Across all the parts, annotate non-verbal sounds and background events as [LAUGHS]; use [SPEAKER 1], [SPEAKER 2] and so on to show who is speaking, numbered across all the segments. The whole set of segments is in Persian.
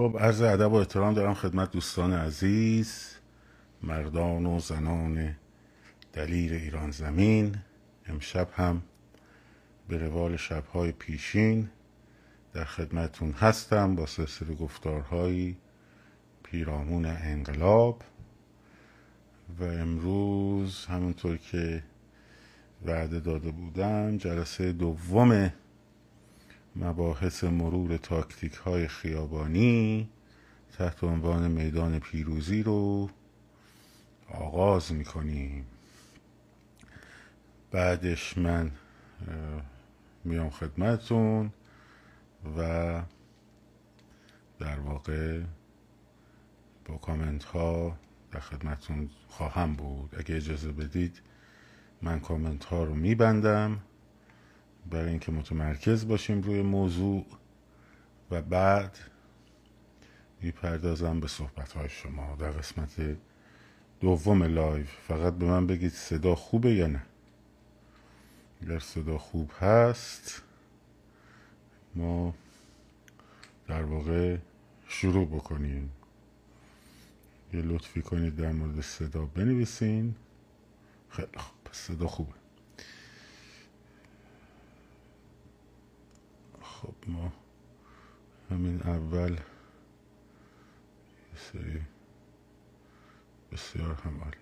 [SPEAKER 1] خب عرض ادب و احترام دارم خدمت دوستان عزیز مردان و زنان دلیر ایران زمین. امشب هم به روال شبهای پیشین در خدمتون هستم با سلسله گفتارهایی پیرامون انقلاب و امروز همونطور که وعده داده بودم جلسه دوم مباحث مرور تاکتیک های خیابانی تحت عنوان میدان پیروزی رو آغاز می‌کنیم. بعدش من میام خدمتون و در واقع با کامنت ها در خدمتون خواهم بود. اگه اجازه بدید من کامنت ها رو میبندم. برای اینکه متمرکز باشیم روی موضوع و بعد می‌پردازم به صحبت های شما در قسمت دوم live فقط به من بگید صدا خوبه یا نه؟ اگر صدا خوب هست ما در واقع شروع بکنیم. یه لطفی کنید در مورد صدا بنویسین. خیلی خوب صدا خوبه. خب ما همین اول سری بسیار همال.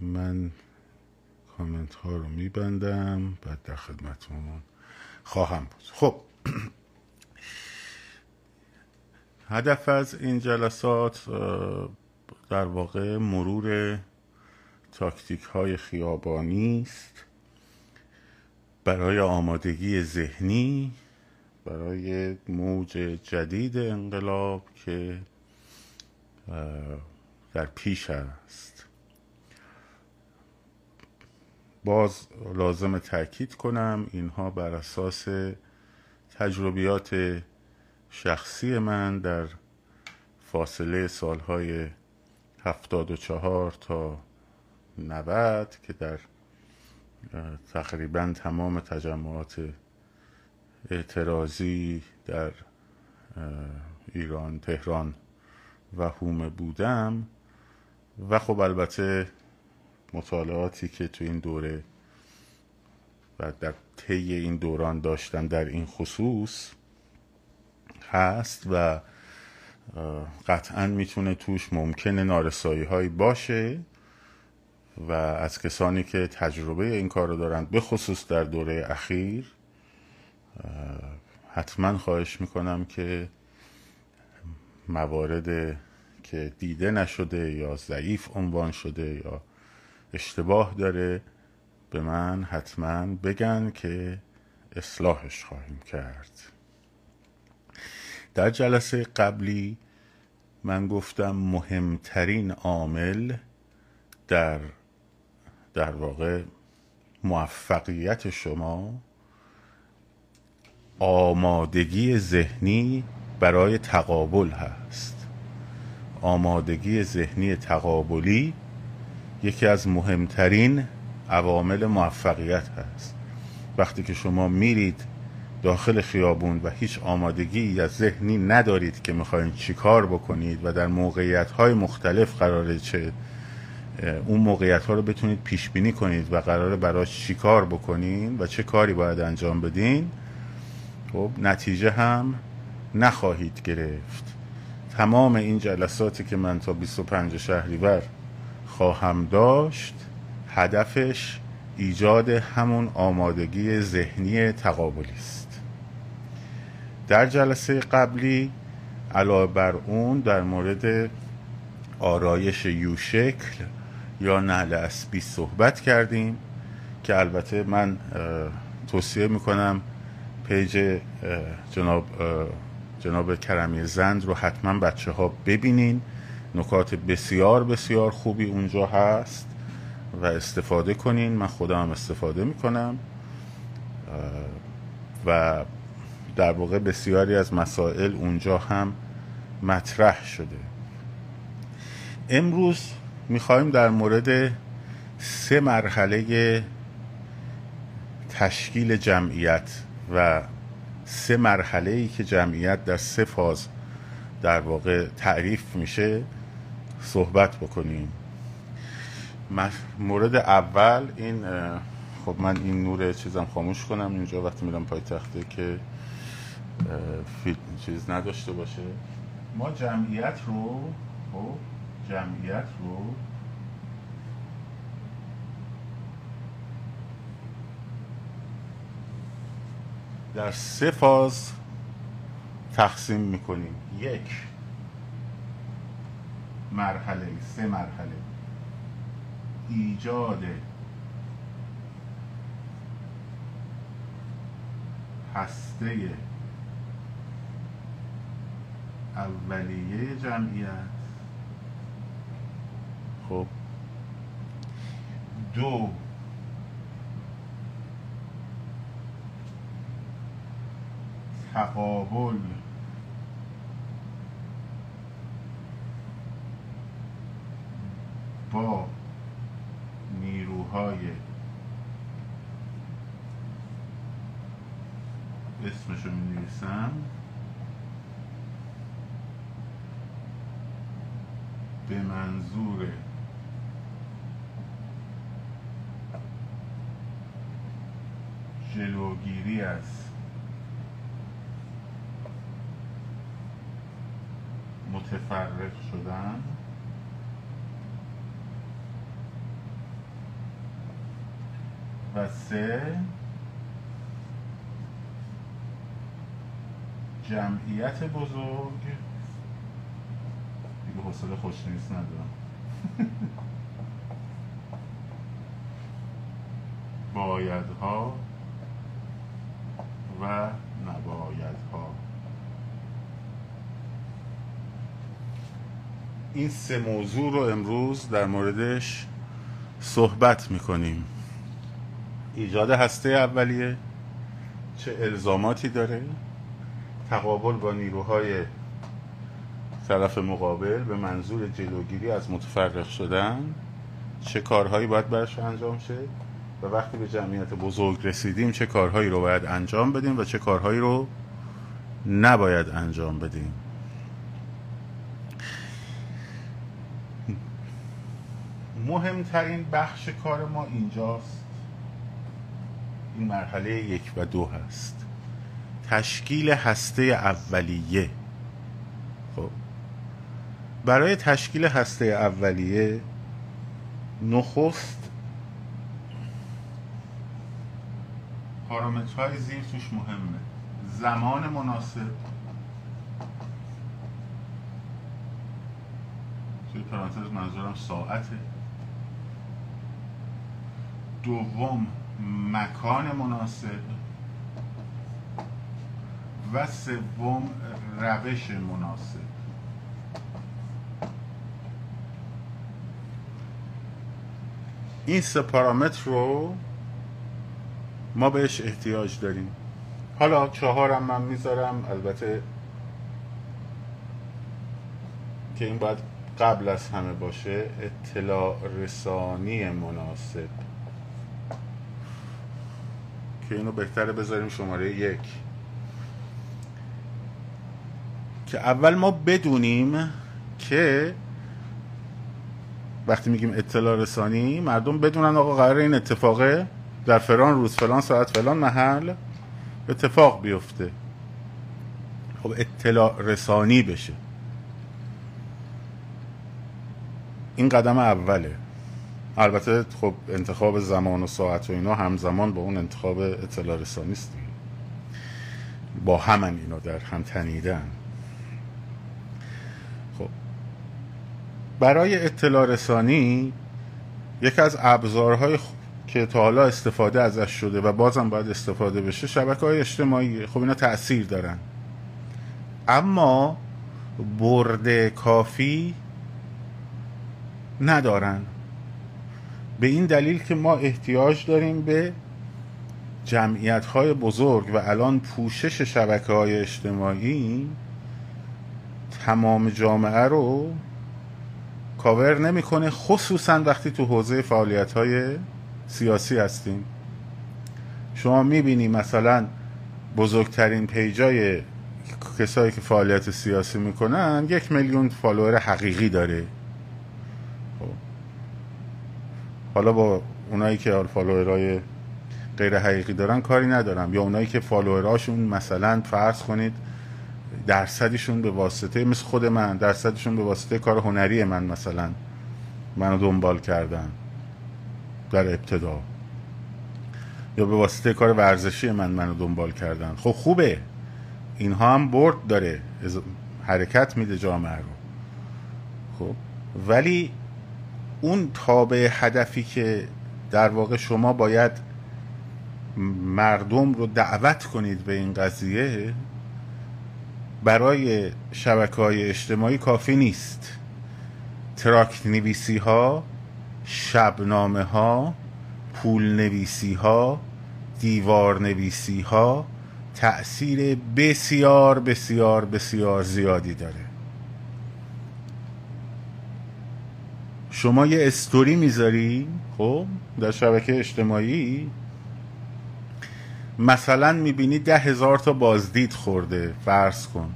[SPEAKER 1] من کامنت ها رو میبندم بعد در خدمتون خواهم بود. خب. هدف از این جلسات در واقع مرور تاکتیک های خیابانی است. برای آمادگی ذهنی برای موج جدید انقلاب که در پیش است. باز لازم تاکید کنم اینها بر اساس تجربیات شخصی من در فاصله سالهای هفتاد و چهار تا نود که در تقریبا تمام تجمعات اعتراضی در ایران تهران و هومه بودم و خب البته مطالعاتی که تو این دوره و در طی این دوران داشتم در این خصوص هست و قطعا می‌تونه توش ممکنه نارسایی هایی باشه. و از کسانی که تجربه این کار رو دارند به خصوص در دوره اخیر حتما خواهش می‌کنم که موارد که دیده نشده یا ضعیف عنوان شده یا اشتباه داره به من حتما بگن که اصلاحش خواهیم کرد. در جلسه قبلی من گفتم مهمترین عامل در در واقع موفقیت شما آمادگی ذهنی برای تقابل هست. آمادگی ذهنی تقابلی یکی از مهمترین عوامل موفقیت هست. وقتی که شما میرید داخل خیابون و هیچ آمادگی یا ذهنی ندارید که می‌خواین چیکار بکنید و در موقعیت های مختلف قراره چه اون موقعیت ها رو بتونید پیش بینی کنید و قراره براش چیکار بکنین و چه کاری باید انجام بدین خب نتیجه هم نخواهید گرفت. تمام این جلساتی که من تا 25 شهریور خواهم داشت هدفش ایجاد همون آمادگی ذهنی تقابلی است. در جلسه قبلی علاوه بر اون در مورد آرایش یو شکل یا نهل اسبی صحبت کردیم که البته من توصیه می‌کنم پیج جناب جناب کرمی زند رو حتما بچه ها ببینین. نکات بسیار بسیار خوبی اونجا هست و استفاده کنین. من خودم استفاده می‌کنم. و در واقع بسیاری از مسائل اونجا هم مطرح شده. امروز می‌خوایم در مورد سه مرحله تشکیل جمعیت و سه مرحله ای که جمعیت در سه فاز در واقع تعریف میشه صحبت بکنیم. مورد اول این خب من این نور چیزم خاموش کنم اینجا وقتی میرم پای تخته که چیز نداشته باشه. ما جمعیت رو خب جمعیت رو در سه فاز تقسیم می‌کنیم. یک مرحله سه مرحله. ایجاد هسته اولیه جمعیت. خب. دو. تقابل. با نیروهای اسمشو می نویسم به منظور جلوگیری از متفرق شدن. و سه جمعیت بزرگ. دیگه حوصله خوشنویس ندارم. [LAUGHS] بایدها و نبایدها این سه موضوع رو امروز در موردش صحبت می‌کنیم. ایجاد هسته اولیه چه الزاماتی داره؟ تقابل با نیروهای طرف مقابل به منظور جلوگیری از متفرق شدن چه کارهایی باید برش انجام شه؟ و وقتی به جمعیت بزرگ رسیدیم چه کارهایی رو باید انجام بدیم و چه کارهایی رو نباید انجام بدیم؟ مهمترین بخش کار ما اینجاست. این مرحله یک و دو هست. تشکیل هسته اولیه. خب. برای تشکیل هسته اولیه نخست پارامترهای زیر توش مهمه. زمان مناسب. توی پرانتز منظورم ساعته. دوم مکان مناسب و سوم روش مناسب. این سه پارامتر رو ما بهش احتیاج داریم. حالا چهارم من می‌ذارم البته که این باید قبل از همه باشه اطلاع رسانی مناسب. که اینو بهتره بذاریم شماره یک. که اول ما بدونیم که وقتی میگیم اطلاع رسانی مردم بدونن آقا قرار این اتفاقه در فلان روز فلان ساعت فلان محل اتفاق بیفته. خب اطلاع رسانی بشه. این قدم اوله. البته خب انتخاب زمان و ساعت و اینا همزمان با اون انتخاب اطلاع رسانی است. با همن اینا در هم تنیدن. خب. برای اطلاع رسانی یکی از ابزارهای که تا حالا استفاده ازش شده و بازم باید استفاده بشه شبکه های اجتماعی. خب اینا تاثیر دارن. اما برده کافی ندارن. به این دلیل که ما احتیاج داریم به جمعیت های بزرگ و الان پوشش شبکه های اجتماعی تمام جامعه رو کاور نمی‌کنه خصوصا وقتی تو حوزه فعالیت های سیاسی هستیم. شما می‌بینی مثلا بزرگترین page ای کسایی که فعالیت سیاسی می‌کنن یک میلیون follower حقیقی داره خب. حالا با اونایی که follower ای غیر حقیقی دارن کاری ندارم. یا اونایی که follower اشون مثلا فرض کنید درصدشون به واسطه مثل خود من درصدشون به واسطه کار هنری من مثلا منو دنبال کردن در ابتدا. یا به واسطه کار ورزشی من منو دنبال کردن. خب خوبه. اینها هم برد داره. حرکت میده جامعه رو. خب. ولی اون تابع هدفی که در واقع شما باید مردم رو دعوت کنید به این قضیه برای شبکه های اجتماعی کافی نیست. تراکت نویسی ها شبنامه ها پول نویسی ها دیوار نویسی ها تأثیر بسیار بسیار بسیار زیادی داره. شما یه استوری می‌ذاری؟ خب در شبکه اجتماعی؟ مثلا می‌بینی ده هزار تا بازدید خورده فرض کن.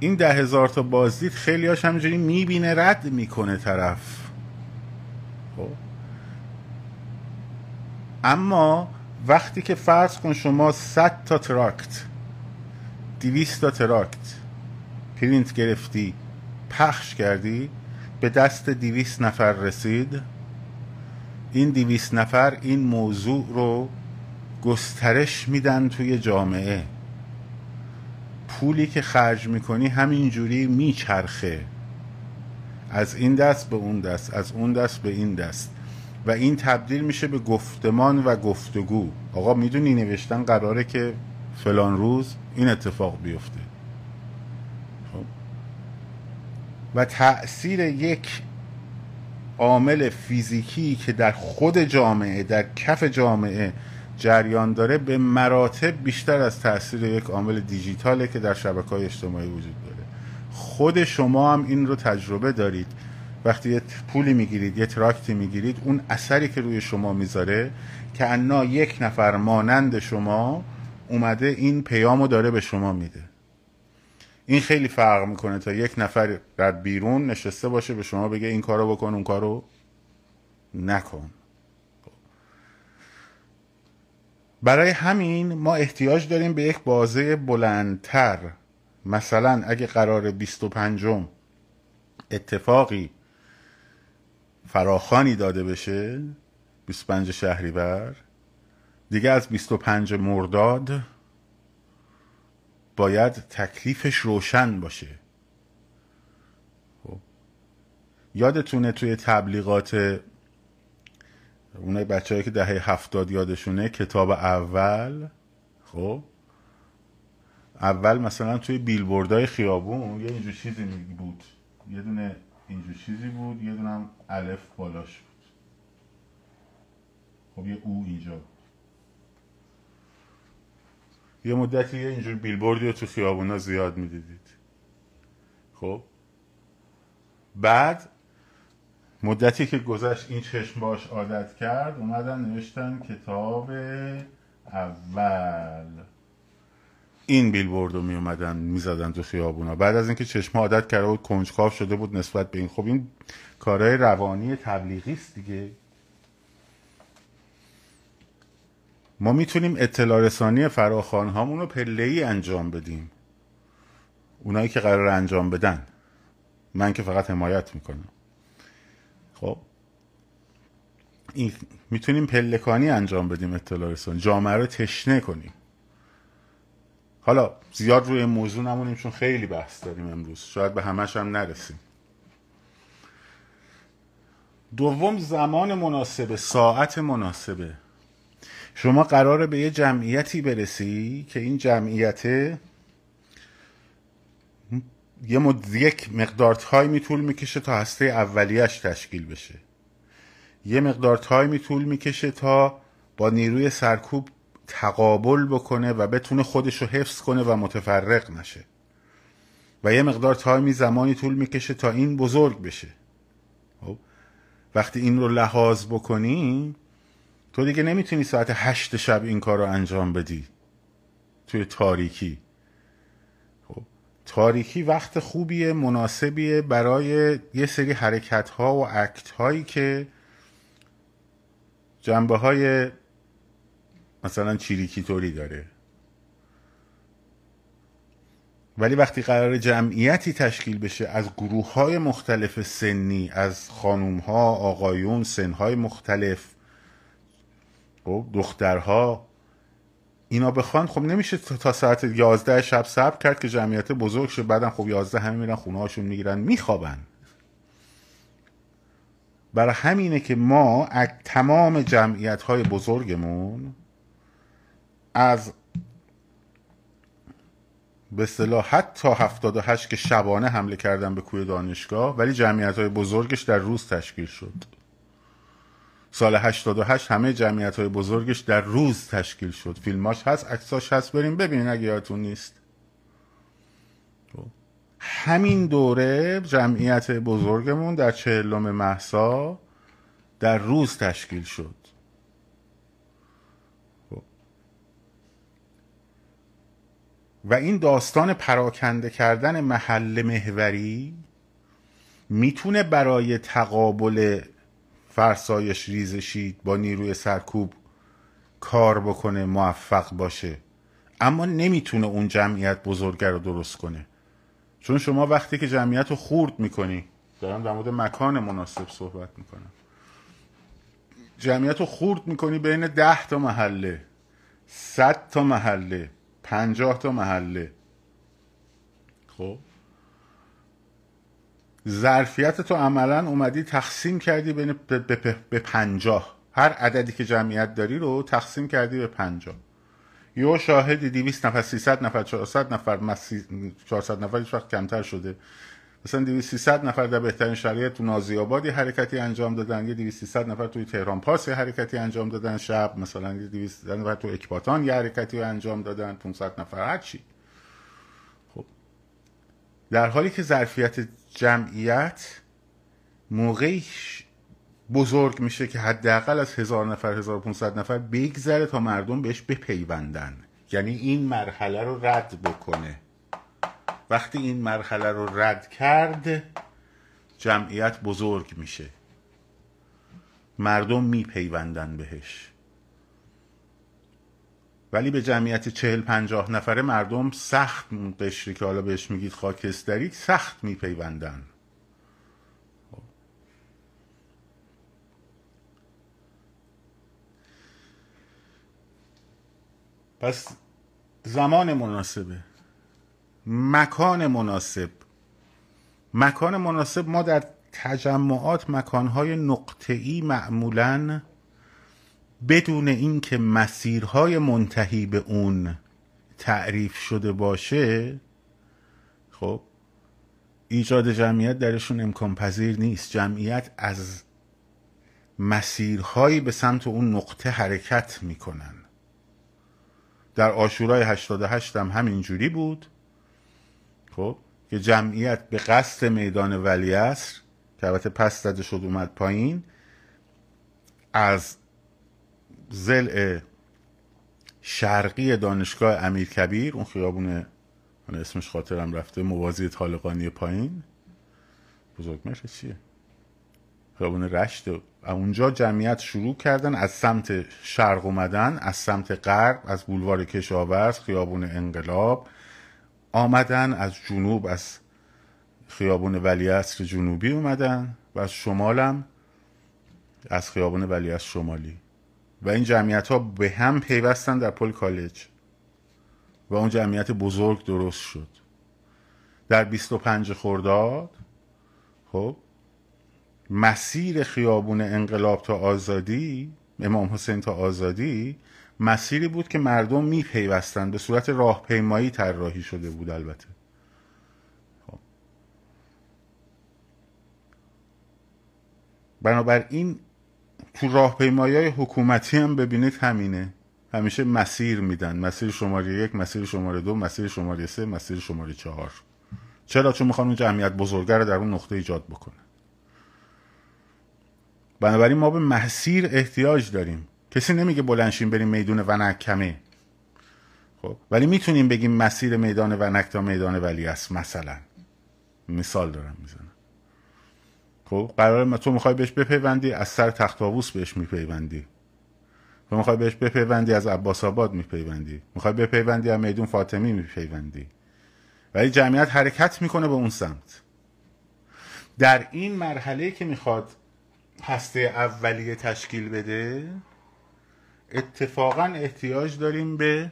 [SPEAKER 1] این ده هزار تا بازدید خیلی هاش همینجوری می‌بینه رد می‌کنه طرف. خب. اما وقتی که فرض کن شما 100 تا تراکت 200 تا تراکت پرینت گرفتی پخش کردی به دست 200 نفر رسید. این 200 نفر این موضوع رو گسترش میدن توی جامعه. پولی که خرج می‌کنی همینجوری میچرخه. از این دست به اون دست از اون دست به این دست. و این تبدیل میشه به گفتمان و گفتگو. آقا می‌دونی نوشتن قراره که فلان روز این اتفاق بیفته خب. و تأثیر یک عامل فیزیکی که در خود جامعه در کف جامعه جریان داره به مراتب بیشتر از تاثیر یک عامل دیجیتاله که در شبکه های اجتماعی وجود داره. خود شما هم این رو تجربه دارید. وقتی یه پولی می‌گیرید یه تراکتی می‌گیرید اون اثری که روی شما می‌ذاره که انا یک نفر مانند شما اومده این پیامو داره به شما میده. این خیلی فرق می‌کنه تا یک نفر در بیرون نشسته باشه به شما بگه این کارو بکن اون کارو نکن. برای همین ما احتیاج داریم به یک بازه بلندتر. مثلا اگه قرار 25 اتفاقی فراخانی داده بشه 25 شهریور دیگه از 25 مرداد باید تکلیفش روشن باشه. خب. یادتونه توی تبلیغات اونای بچه که دهه هفتاد یادشونه کتاب اول؟ خب. اول مثلا توی بیلبوردهای خیابون یه اینجور چیزی بود. یه دونه اینجور چیزی بود یه دونه هم الف بالاش بود. خب یه او اینجا بود. یه مدتی یه اینجور بیلبوردی رو تو خیابونا زیاد می‌دیدید. خب؟ بعد مدتی که گذشت این چشم باش عادت کرد اومدن نوشتن کتاب اول. این بیلبورد رو می اومدن می‌زدن تو خیابونا. بعد از اینکه چشم عادت کرده بود کنجکاو شده بود نسبت به این. خب این کارهای روانی تبلیغی است دیگه. ما می‌تونیم اطلاع رسانی فراخان هامون رو پله ای انجام بدیم. اونایی که قرار انجام بدن. من که فقط حمایت می‌کنم. خب. این می‌تونیم پلکانی انجام بدیم اطلاع رسانی. جامعه رو تشنه کنیم. حالا زیاد روی موضوع نمونیم چون خیلی بحث داریم امروز. شاید به همش هم نرسیم. دوم زمان مناسبه ساعت مناسبه شما قراره به یه جمعیتی برسی که این جمعیت یه مد... یک مقدار تایمی طول می‌کشه تا هسته اولیش تشکیل بشه. یه مقدار تایمی طول می‌کشه تا با نیروی سرکوب تقابل بکنه و بتونه خودش رو حفظ کنه و متفرق نشه. و یه مقدار تایمی زمانی طول می‌کشه تا این بزرگ بشه. خب؟ وقتی این رو لحاظ بکنی تو دیگه نمی‌تونی ساعت هشت شب این کار رو انجام بدی توی تاریکی. خب تاریکی وقت خوبیه مناسبیه برای یه سری حرکت ها و اکت هایی که جنبه های مثلا چیریکی طوری داره. ولی وقتی قرار جمعیتی تشکیل بشه از گروه های مختلف سنی از خانوم ها آقایون سن های مختلف خب دخترها اینا بخوان خب نمیشه تا ساعت 11 شب صبر کرد که جمعیت بزرگ شه بعدم خب 11 همه میرن خونه هاشون می‌گیرن میخوابن. برای همینه که ما تمام جمعیت های بزرگمون از به اصطلاح حتی 78 که شبانه حمله کردن به کوی دانشگاه ولی جمعیت های بزرگش در روز تشکیل شد. سال 88 همه جمعیت های بزرگش در روز تشکیل شد فیلماش هست عکساش هست بریم ببینین اگه یادتون نیست. همین دوره جمعیت بزرگمون در چهلم محسا در روز تشکیل شد خب. و این داستان پراکنده کردن محل محوری می‌تونه برای تقابل فرسایش ریزشی با نیروی سرکوب. کار بکنه موفق باشه. اما نمی‌تونه اون جمعیت بزرگه رو درست کنه. چون شما وقتی که جمعیت رو خورد می‌کنی دارم در مورد مکان مناسب صحبت می‌کنم. جمعیت رو خورد می‌کنی بین ده تا محله صد تا محله پنجاه تا محله. خب؟ ظرفیت تو عملا اومدی تقسیم کردی بین به پنجاه. هر عددی که جمعیت داری رو تقسیم کردی به پنجاه. یه شاهدی دیویست نفر سیصد نفر چهارصد نفر چهارصد نفر هیچ وقت کمتر شده. مثلا 200 نفر در بهترین شرایط تو نازی آبادی حرکتی انجام دادن یه 200 نفر توی تهران پاس حرکتی انجام دادن شب مثلا یه 200 نفر تو اکباتان یه حرکتی انجام دادن 500 نفر هر چی. خب. در حالی که ظرفیت جمعیت موقعی بزرگ میشه که حداقل از هزار نفر 1500 نفر بگذره تا مردم بهش بپیوندن. یعنی این مرحله رو رد بکنه. وقتی این مرحله رو رد کرد جمعیت بزرگ میشه. مردم میپیوندن بهش. ولی به جمعیت چهل پنجاه نفره مردم سخت قشری که حالا بهش میگید خاکستری سخت میپیوندن. پس زمان مناسبه. مکان مناسب. مکان مناسب ما در تجمعات مکانهای نقطه‌ای معمولا بدون اینکه مسیرهای منتهی به اون تعریف شده باشه خب ایجاد جمعیت درشون امکان پذیر نیست. جمعیت از مسیرهایی به سمت اون نقطه حرکت می‌کنن. در آشورای 88 هم همینجوری بود خب که جمعیت به قصد میدان ولیعصر که البته پس زده شد اومد پایین از زل شرقی دانشگاه امیر کبیر اون خیابون اسمش خاطرم رفته موازی طالقانی پایین. بزرگ مرشه چیه؟ خیابون رشت. اونجا جمعیت شروع کردن از سمت شرق اومدن از سمت غرب از بولوار کشاورز خیابون انقلاب. آمدن از جنوب از خیابون ولیعصر جنوبی اومدن. و از شمالم از خیابون ولیعصر شمالی. و این جمعیت ها به هم پیوستن در پل کالج. و اون جمعیت بزرگ درست شد. در 25 خرداد خب مسیر خیابون انقلاب تا آزادی امام حسین تا آزادی مسیری بود که مردم میپیوستند به صورت راهپیمایی طراحی شده بود البته. خب. بنابراین تو راهپیمایی حکومتی هم ببینید همینه. همیشه مسیر میدن. مسیر شماره یک مسیر شماره دو مسیر شماره سه مسیر شماره چهار. چرا؟ چون می‌خوان اون جمعیت بزرگه رو در اون نقطه ایجاد بکنه بنابراین ما به مسیر احتیاج داریم. کسی نمیگه بلنشین بریم میدون ونکمه خب ولی می‌تونیم بگیم مسیر میدان ونک تا میدان ولی است مثلا. مثال دارم می‌زنم. خب قرار تو می‌خوای بهش بپیوندی از سر تخت بهش میپیوندی. تو می‌خوای بهش بپیوندی از عباس آباد میپیوندی. می‌خوای بپیوندی از میدون فاطمی میپیوندی. ولی جمعیت حرکت می‌کنه به اون سمت. در این مرحله که می‌خواد هسته اولیه تشکیل بده اتفاقا احتیاج داریم به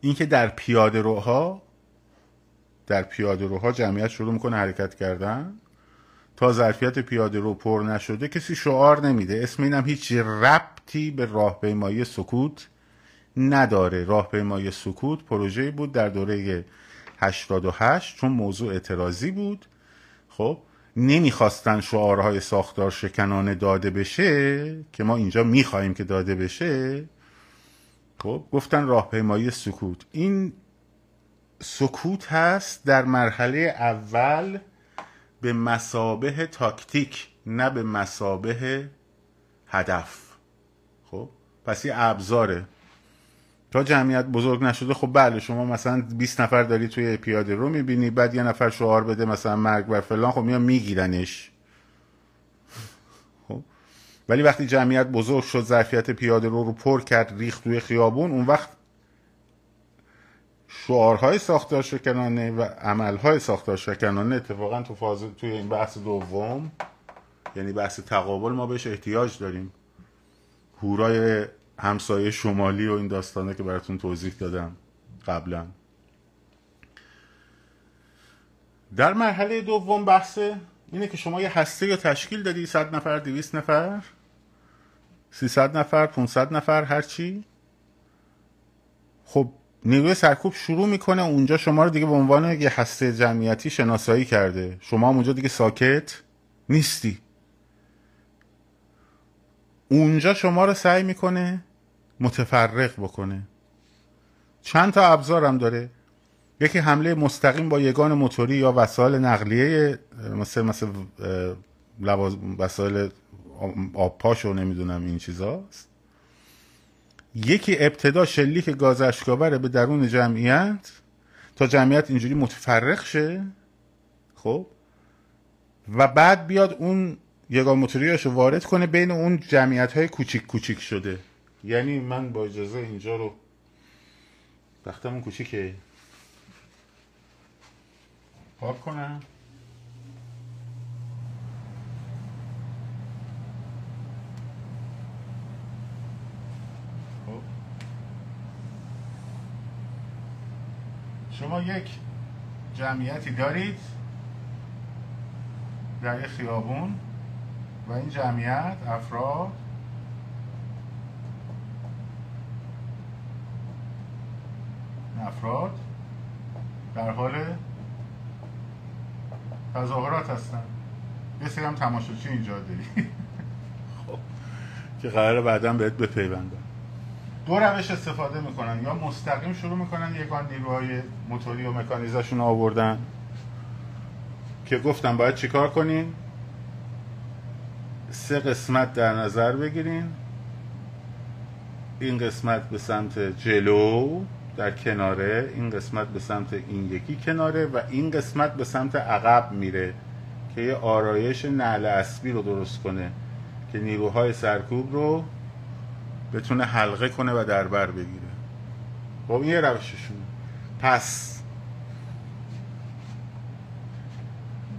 [SPEAKER 1] اینکه در پیاده روها در پیاده روها جمعیت شروع می‌کنه حرکت کردن. تا ظرفیت پیاده رو پر نشده کسی شعار نمیده. اسم اینم هیچ ربطی به راهپیمایی سکوت نداره. راهپیمایی سکوت پروژه بود در دوره 88 چون موضوع اعتراضی بود. خب نمی‌خواستن شعارهای ساختار شکنانه داده بشه که ما اینجا می‌خواهیم که داده بشه. خب گفتن راهپیمایی سکوت. این سکوت هست در مرحله اول به مسابه تاکتیک نه به مسابه هدف. خب؟ پس یه ابزاره. تا جمعیت بزرگ نشده خب بله شما مثلا 20 نفر داری توی پیاده رو می‌بینی بعد یه نفر شعار بده مثلا مرگ بر فلان خب میان میگیرنش. خب؟ ولی وقتی جمعیت بزرگ شد ظرفیت پیاده رو رو پر کرد ریخت توی خیابون اون وقت شعارهای ساختار شکنانه و عملهای ساختار شکنانه اتفاقا تو فاز توی این بحث دوم یعنی بحث تقابل ما بهش احتیاج داریم. هورای همسایه شمالی و این داستانه که براتون توضیح دادم قبلا. در مرحله دوم بحث اینه که شما یه هسته یا تشکیل دادی 100 نفر 200 نفر 300 نفر 500 نفر هرچی خب نیروی سرکوب شروع می‌کنه اونجا شما رو دیگه به عنوان یه هسته جمعیتی شناسایی کرده. شما هم اونجا دیگه ساکت نیستی. اونجا شما رو سعی می‌کنه متفرق بکنه. چند تا ابزارم داره. یکی حمله مستقیم با یگان موتوری یا وسایل نقلیه مثل مثل وسایل آبپاش و نمی‌دونم این چیزاست. یکی ابتدا شلیک گاز اشکاوره به درون جمعیت تا جمعیت اینجوری متفرق شه خب؟ و بعد بیاد اون یگان موتوریاشو وارد کنه بین اون جمعیت های کوچیک کوچیک شده. یعنی من با اجازه اینجا رو وقتمون کوچیکه. پاک کنم. شما یک جمعیتی دارید در یک خیابون و این جمعیت افراد افراد در حال تظاهرات هستن. یه سری هم تماشاچی اینجا داری خب که قرار بعدا بهت بپیوندن. دو روش استفاده می‌کنن. یا مستقیم شروع می‌کنن یگان نیروهای موتوری و مکانیزشون آوردن که گفتم باید چیکار کنین؟ سه قسمت در نظر بگیرین. این قسمت به سمت جلو در کناره این قسمت به سمت این یکی کناره و این قسمت به سمت عقب میره که یه آرایش نعل اسبی رو درست کنه که نیروهای سرکوب رو بتونه حلقه کنه و در بر بگیره. خب این یه روششون. پس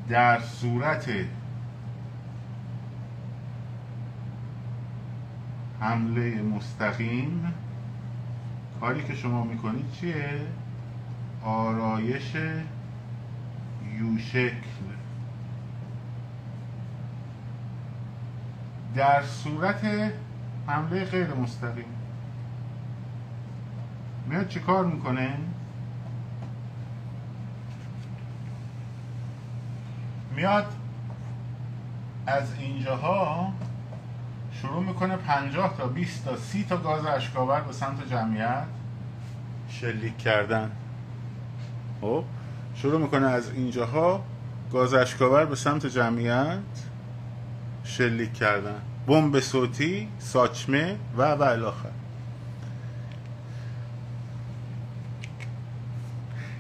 [SPEAKER 1] در صورت حمله مستقیم کاری که شما می‌کنید چیه؟ آرایش یو شکل در صورت حمله غیر مستقیم. میاد چی کار می‌کنه؟ میاد از اینجاها شروع می‌کنه 50 تا 20 تا 30 تا گاز اشکاور به سمت جمعیت. شلیک کردن. خب شروع می‌کنه از اینجاها گاز اشکاور به سمت جمعیت شلیک کردن. بمب صوتی ساچمه و و الاخر.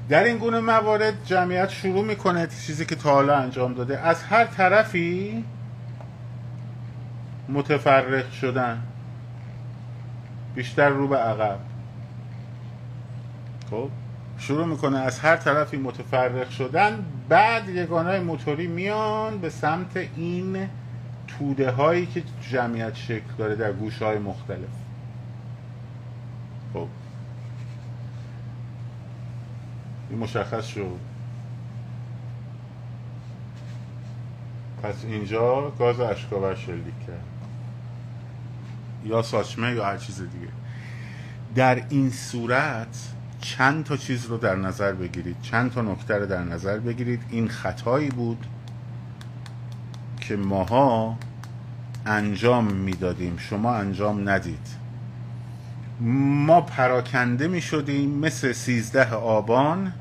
[SPEAKER 1] در این گونه موارد جمعیت شروع می‌کنه چیزی که تا حالا انجام داده. از هر طرفی متفرق شدن. بیشتر رو به عقب. خب شروع می‌کنه از هر طرفی متفرق شدن. بعد یگانه موتوری میان به سمت این توده هایی که جمعیت شکل داره در گوشه های مختلف. خب. این مشخص شد. پس اینجا گاز اشکاور شلیک کرد. یا ساچمه یا هر چیز دیگه. در این صورت چند تا چیز رو در نظر بگیرید. چند تا نکته رو در نظر بگیرید. این خطایی بود که ماها انجام می‌دادیم شما انجام ندید. ما پراکنده می شدیم مثل سیزده آبان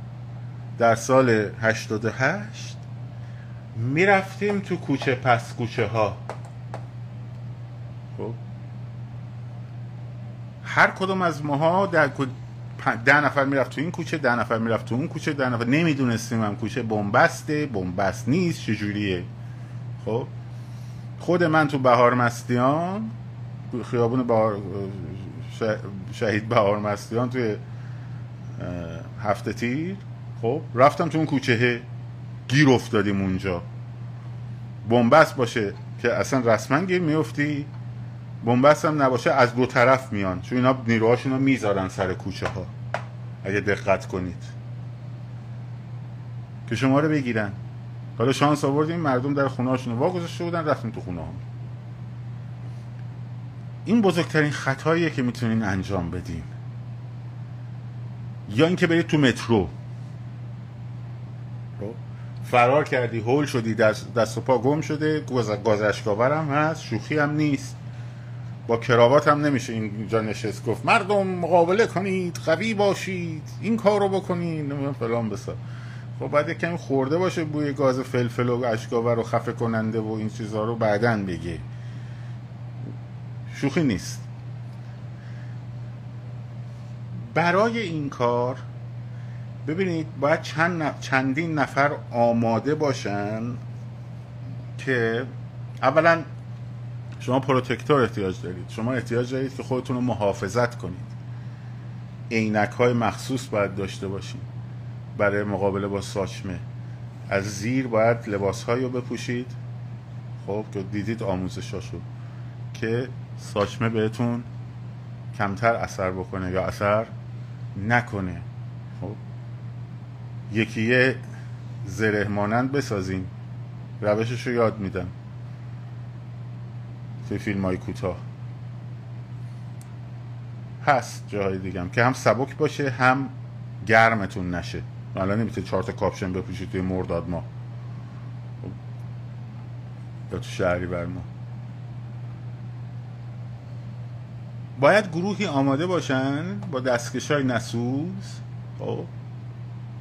[SPEAKER 1] در سال 88 می‌رفتیم تو کوچه پس کوچه ها. خب؟ هر کدوم از ماها در ده نفر می‌رفت تو این کوچه ده نفر می‌رفت تو اون کوچه ده نفر نمی‌دونستیم هم کوچه بنبسته بنبست نیست چجوریه؟ خب. خود من تو بهار مستیان خیابون بهار شهید بهار مستیان توی هفته تیر خب. رفتم تو اون کوچه گیر افتادیم اونجا. بنبست باشه که اصلا رسما گیر میفتی بنبست هم نباشه از دو طرف میان. چون اینا نیروهاشون رو می‌ذارن سر کوچه ها اگه دقت کنید. که شما رو بگیرن. حالا شانس آوردیم مردم در خونه هاشون وا گذاشته بودن رفتیم تو خونه هم. این بزرگترین خطاییه که می‌تونین انجام بدین. یا اینکه برید تو مترو. خب؟ فرار کردی هول شدی دست, دست و پا گم شده گازشکاور هم هست شوخی هم نیست. با کراوات هم نمیشه اینجا نشست گفت مردم مقابله کنید قوی باشید این کار رو بکنید فلان بسا. خب باید کمی خورده باشه بوی گاز فلفل و اشکاور رو خفه کننده و این چیزها رو بعدا بگه شوخی نیست. برای این کار ببینید باید چند چندین نفر آماده باشن که اولا شما پروتکتور احتیاج دارید. شما احتیاج دارید که خودتون رو محافظت کنید. عینک های مخصوص باید داشته باشید برای مقابله با ساچمه. از زیر باید لباس رو بپوشید. خب که دیدید آموزشاشو. که ساچمه بهتون کمتر اثر بکنه یا اثر نکنه. خب یکیه زره مانند بسازین. روشش رو یاد میدم. توی فیلم های کوتاه. هست جاهای دیگم که هم سبک باشه هم گرمتون نشه. الان نمی‌تونه چهار تا کاپشن بپوشید توی مرداد ما. یا تو شهری بر ما. باید گروهی آماده باشن با دستکش های نسوز. خب؟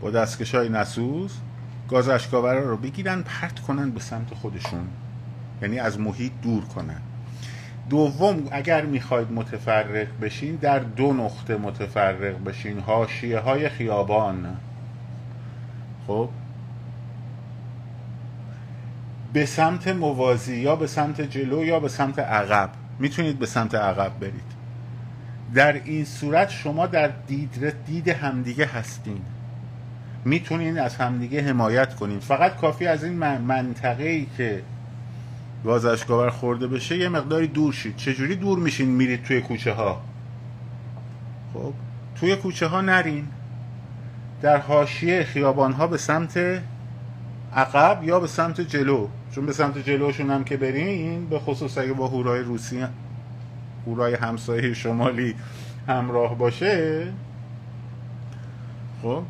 [SPEAKER 1] با دستکش های نسوز گاز اشکاوره رو بگیرن پرت کنن به سمت خودشون. یعنی از محیط دور کنن. دوم اگر می‌خواید متفرق بشین در دو نقطه متفرق بشین. هاشیه های خیابان. خب. به سمت موازی یا به سمت جلو یا به سمت عقب. می‌تونید به سمت عقب برید. در این صورت شما در دید, دید همدیگه هستین. می‌تونین از همدیگه حمایت کنین. فقط کافی از این منطقه ای که گاز اشکاور خورده بشه یه مقداری دور شید. چجوری دور میشین میرید توی کوچه ها خب توی کوچه ها نرین. در حاشیه خیابان ها به سمت عقب یا به سمت جلو. چون به سمت جلوشون هم که برین به خصوص اگه با هورای روسی هورای همسایه شمالی همراه باشه خب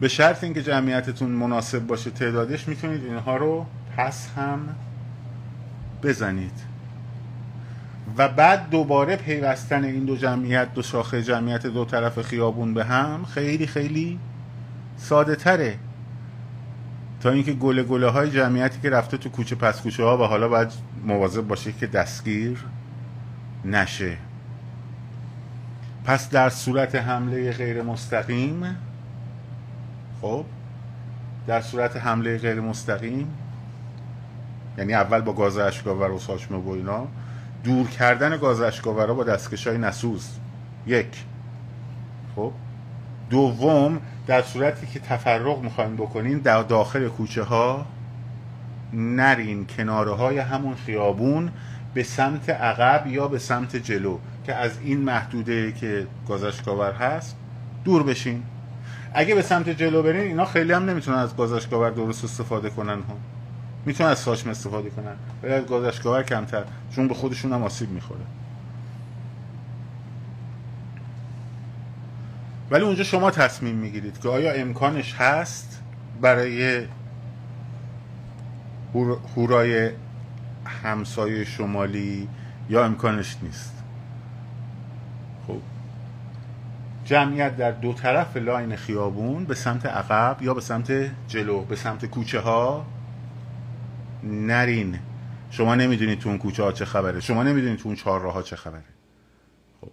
[SPEAKER 1] به شرط اینکه جمعیتتون مناسب باشه تعدادش می‌تونید اینها رو پس هم بزنید. و بعد دوباره پیوستن این دو جمعیت دو شاخه جمعیت دو طرف خیابون به هم خیلی خیلی ساده تره. تا اینکه گله گله های جمعیتی که رفته تو کوچه پس کوچه ها و حالا باید مواظب باشه که دستگیر نشه. پس در صورت حمله غیر مستقیم خب در صورت حمله غیر مستقیم یعنی اول با گاز اشکاور و ساچمه و اینا دور کردن گاز اشکاورا با دستکش های نسوز. یک. خب. دوم در صورتی که تفرق می‌خوایم بکنین در داخل کوچه ها نرین کناره های همون خیابون به سمت عقب یا به سمت جلو که از این محدوده که گازشکاور هست دور بشین. اگه به سمت جلو برین اینا خیلی هم نمی‌تونن از گازشکاور درست استفاده کنن ها. می‌تونن از ساشم استفاده کنن. ولی از گازشکاور کمتر چون به خودشون هم آسیب می‌خوره. ولی اونجا شما تصمیم می‌گیرید که آیا امکانش هست برای هورای همسایه شمالی یا امکانش نیست؟ خب. جمعیت در دو طرف لاین خیابون به سمت عقب یا به سمت جلو به سمت کوچه ها نرین. شما نمی‌دونید تو اون کوچه ها چه خبره. شما نمی‌دونید تو اون چهار راه ها چه خبره. خب.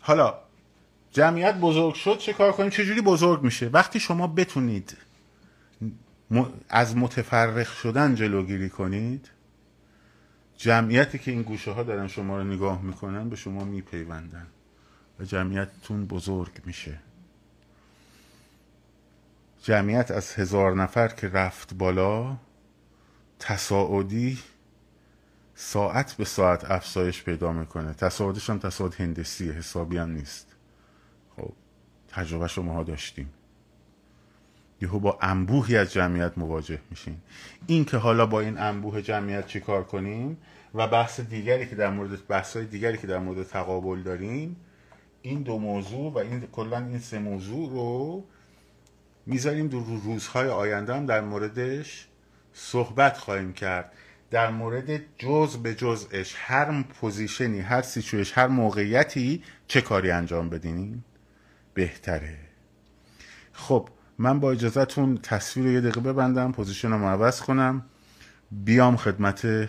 [SPEAKER 1] حالا جمعیت بزرگ شد چه کار کنیم؟ چجوری بزرگ میشه؟ وقتی شما بتونید از متفرق شدن جلوگیری کنید جمعیتی که این گوشه ها دارن شما رو نگاه می‌کنن به شما میپیوندن. و جمعیتتون بزرگ میشه. جمعیت از هزار نفر که رفت بالا تصاعدی ساعت به ساعت افزایش پیدا می‌کنه. تصاعدش هم تصاعد هندسی حسابی هم نیست. خب تجربه شما ها داشتیم. یهو با انبوهی از جمعیت مواجه میشین. این که حالا با این انبوه جمعیت چیکار کنیم و بحث دیگری که در مورد بحث دیگری که در مورد تقابل داریم این دو موضوع و این کلا این سه موضوع رو می‌ذاریم در روزهای آینده هم در موردش صحبت خواهیم کرد. در مورد جز به جزش هر position ی هر situation هر موقعیتی چه کاری انجام بدیم بهتره. خب من با اجازهتون تصویر رو یه دقیقه ببندم position رو عوض کنم. بیام خدمت